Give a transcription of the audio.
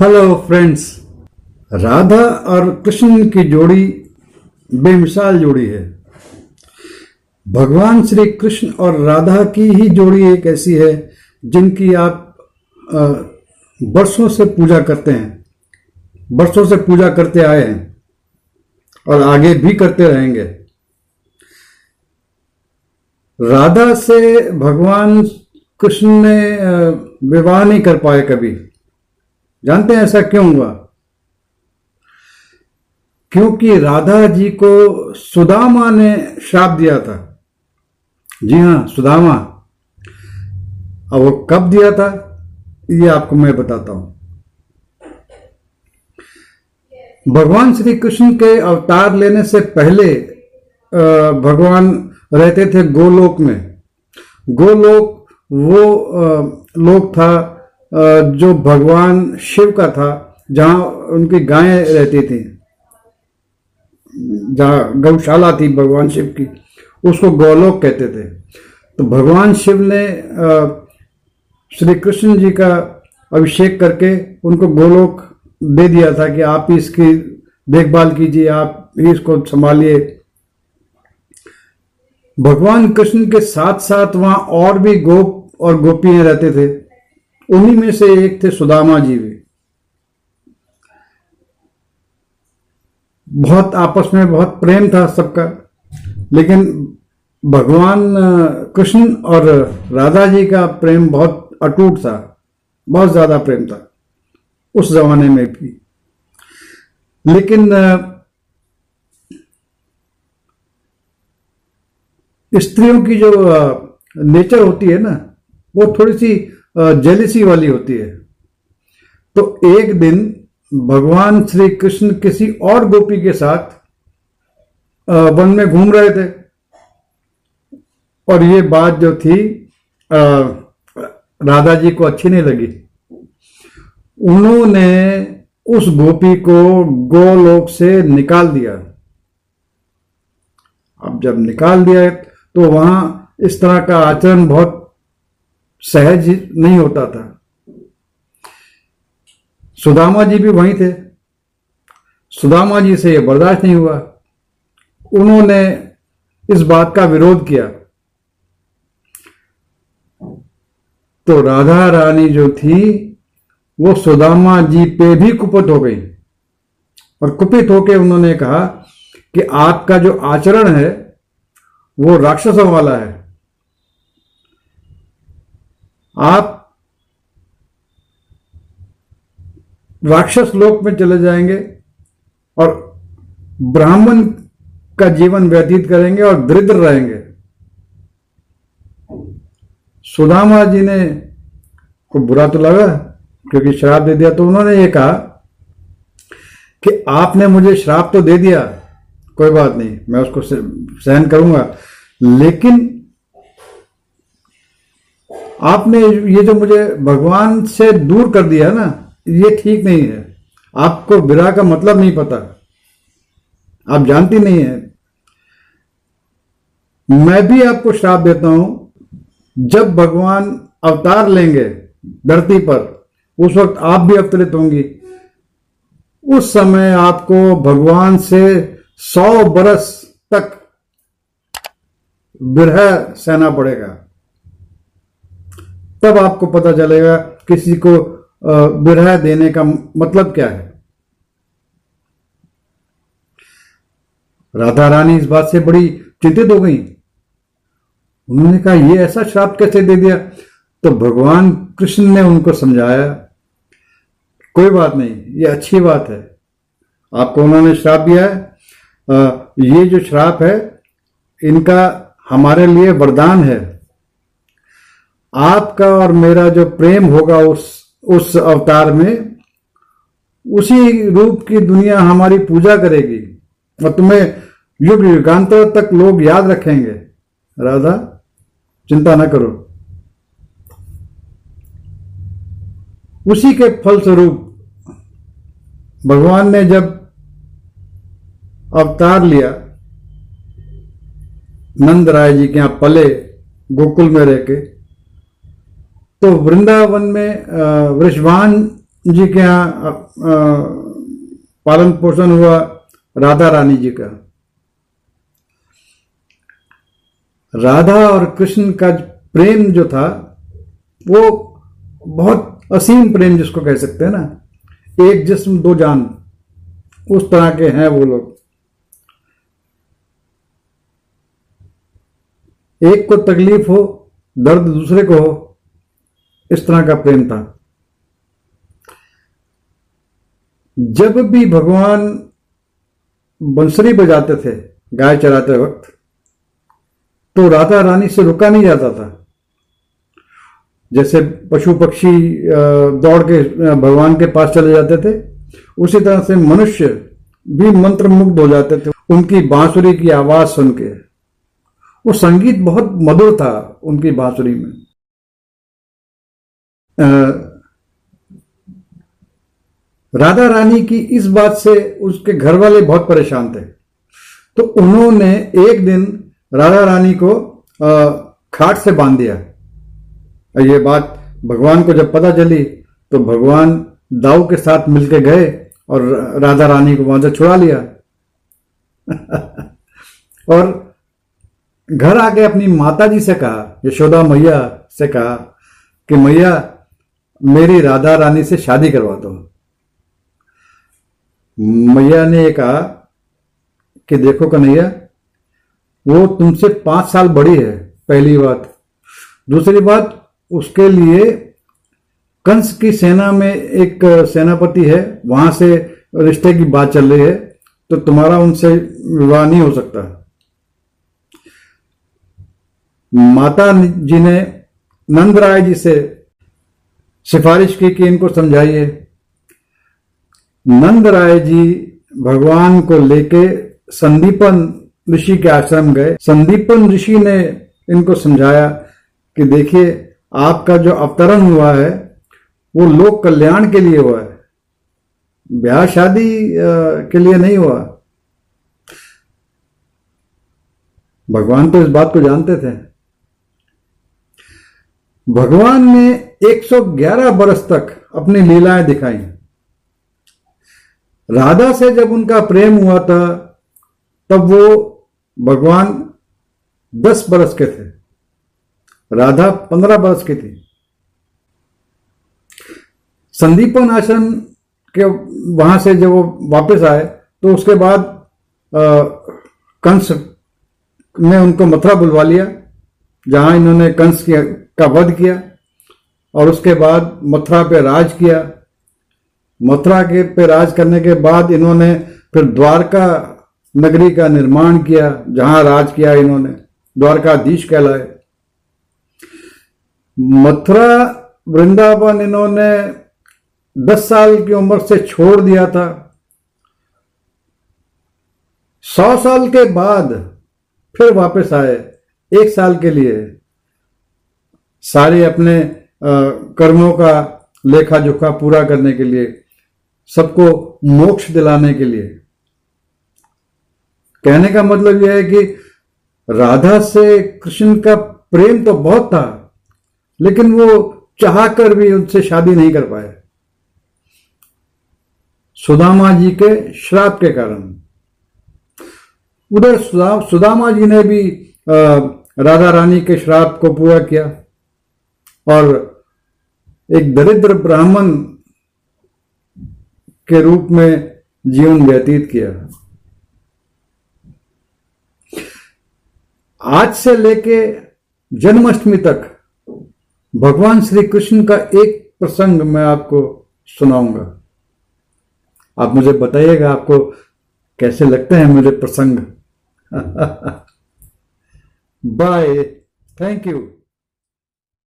Hello friends Radha और कृष्ण की जोड़ी बेमिसाल जोड़ी है। भगवान श्री कृष्ण और राधा की ही जोड़ी एक ऐसी है, जिनकी आप बरसों से पूजा करते हैं। बरसों से पूजा करते आए हैं और आगे भी करते रहेंगे। राधा से भगवान कृष्ण ने विवाह नहीं कर पाए कभी। जानते हैं ऐसा क्यों हुआ? क्योंकि राधा जी को सुदामा ने श्राप दिया था। जी हाँ सुदामा। अब वो कब दिया था, ये आपको मैं बताता हूँ। भगवान श्री कृष्ण के अवतार लेने से पहले भगवान रहते थे गोलोक में। गोलोक वो लोक था जो भगवान शिव का था, जहाँ उनकी गायें रहती थी, जहाँ गौशाला थी भगवान शिव की, उसको गौलोक कहते थे। तो भगवान शिव ने श्री कृष्ण जी का अभिषेक करके उनको गोलोक दे दिया था कि आप ही इसकी देखभाल कीजिए, आप ही इसको संभालिए। भगवान कृष्ण के साथ साथ वहाँ और भी गोप और गोपियाँ रहते थे। उन्हीं में से एक थे सुदामा जी भी बहुत आपस में बहुत प्रेम था सबका, लेकिन भगवान कृष्ण और राधा जी का प्रेम बहुत अटूट था, बहुत ज़्यादा प्रेम था उस जमाने में भी। लेकिन स्त्रियों की जो नेचर होती है ना, वो थोड़ी सी जेलिसी वाली होती है। तो एक दिन भगवान श्री कृष्ण किसी और गोपी के साथ वन में घूम रहे थे। और ये बात जो थी राधा जी को अच्छी नहीं लगी। उन्होंने उस गोपी को गोलोक से निकाल दिया। अब जब निकाल दिया तो वहाँ इस तरह का आचरण बहुत सहज नहीं होता था। सुदामा जी भी वहीं थे। सुदामा जी से यह बर्दाश्त नहीं हुआ। उन्होंने इस बात का विरोध किया। तो राधा रानी जो थी, वो सुदामा जी पे भी कुपित हो गई। और कुपित होकर उन्होंने कहा कि आपका जो आचरण है, वो राक्षसों वाला है। आप राक्षस लोक में चले जाएँगे और ब्राह्मण का जीवन व्यतीत करेंगे और दरिद्र रहेंगे। सुदामा जी ने को बुरा तो लगा, क्योंकि श्राप दे दिया तो उन्होंने ये कहा कि आपने मुझे श्राप तो दे दिया, कोई बात नहीं, मैं उसको सहन करूँगा। लेकिन आपने ये जो मुझे भगवान से दूर कर दिया ना, ये ठीक नहीं है। आपको विराह का मतलब नहीं पता। आप जानती नहीं है। मैं भी आपको श्राप देता हूँ, जब भगवान अवतार लेंगे धरती पर, उस वक्त आप भी अवतरित होंगी। उस समय आपको भगवान से सौ बरस तक विरह सहना पड़ेगा। तब आपको पता चलेगा किसी को विरह देने का मतलब क्या है। राधा रानी इस बात से बड़ी चिंतित हो गई। उन्होंने कहा यह ऐसा श्राप कैसे दे दिया? तो भगवान कृष्ण ने उनको समझाया, कोई बात नहीं, ये अच्छी बात है। आपको उन्होंने श्राप दिया है। ये जो श्राप है, इनका हमारे लिए वरदान है। आपका और मेरा जो प्रेम होगा उस उस अवतार में, उसी रूप की दुनिया हमारी पूजा करेगी और तुम्हें युग युगांतर तक लोग याद रखेंगे। राधा, चिंता न करो। उसी के फलस्वरूप भगवान ने जब अवतार लिया, नंद राय जी के यहाँ पले गोकुल में रह के तो वृंदावन में वृषभान जी के यहाँ पालन पोषण हुआ राधा रानी जी का। राधा और कृष्ण का प्रेम जो था, वो बहुत असीम प्रेम जिसको कह सकते हैं ना, एक जिस्म दो जान, उस तरह के हैं वो लोग। एक को तकलीफ़ हो, दर्द दूसरे को हो इस तरह का प्रेम था। जब भी भगवान बंसरी बजाते थे, गाय चराते वक्त तो राधा रानी से रुका नहीं जाता था। जैसे पशु पक्षी दौड़ के भगवान के पास चले जाते थे, उसी तरह से मनुष्य भी मंत्र मुग्ध हो जाते थे। उनकी बांसुरी की आवाज़ सुन के। वो संगीत बहुत मधुर था उनकी बांसुरी में। राधा रानी की इस बात से उसके घर वाले बहुत परेशान थे। तो उन्होंने एक दिन राधा रानी को खाट से बाँध दिया। ये बात भगवान को जब पता चली तो भगवान दाऊ के साथ मिलके गए और राधा रानी को वहाँ से छुड़ा लिया। और घर आके अपनी माता जी से कहा, यशोदा मैया से कहा कि मैया मेरी राधा रानी से शादी करवा दो। मैया ने कहा कि देखो कन्हैया, वो तुमसे पाँच साल बड़ी है, पहली बात। दूसरी बात, उसके लिए कंस की सेना में एक सेनापति है, वहाँ से रिश्ते की बात चल रही है तो तुम्हारा उनसे विवाह नहीं हो सकता। माता जी ने नंद राय जी से सिफारिश की कि इनको समझाइए। नंद राय जी भगवान को लेके संदीपन ऋषि के आश्रम गए। संदीपन ऋषि ने इनको समझाया कि देखिए, आपका जो अवतरण हुआ है, वो लोक कल्याण के लिए हुआ है। ब्याह शादी के लिए नहीं हुआ। भगवान तो इस बात को जानते थे। भगवान ने 111 बरस तक अपनी लीलाएँ दिखाई। राधा से जब उनका प्रेम हुआ था, तब वो भगवान 10 बरस के थे। राधा 15 बरस की थी। संदीपन आश्रम के वहाँ से जब वो वापस आए तो उसके बाद कंस ने उनको मथुरा बुलवा लिया, जहाँ इन्होंने कंस का वध किया। और उसके बाद मथुरा पे राज किया। मथुरा के पे राज करने के बाद इन्होंने फिर द्वारका नगरी का निर्माण किया, जहाँ राज किया इन्होंने, द्वारकाधीश कहलाए। मथुरा वृंदावन इन्होंने दस साल की उम्र से छोड़ दिया था। सौ साल के बाद फिर वापस आए, एक साल के लिए। सारे अपने कर्मों का लेखा जोखा पूरा करने के लिए, सबको मोक्ष दिलाने के लिए। कहने का मतलब यह है कि राधा से कृष्ण का प्रेम तो बहुत था, लेकिन वो चाह कर भी उनसे शादी नहीं कर पाए। सुदामा जी के श्राप के कारण। उधर सुदामा जी ने भी राधा रानी के श्राप को पूरा किया और एक दरिद्र ब्राह्मण के रूप में जीवन व्यतीत किया आज से लेके जन्माष्टमी तक भगवान श्री कृष्ण का एक प्रसंग मैं आपको सुनाऊँगा। आप मुझे बताइएगा आपको कैसे लगते हैं मेरे प्रसंग? Bye thank you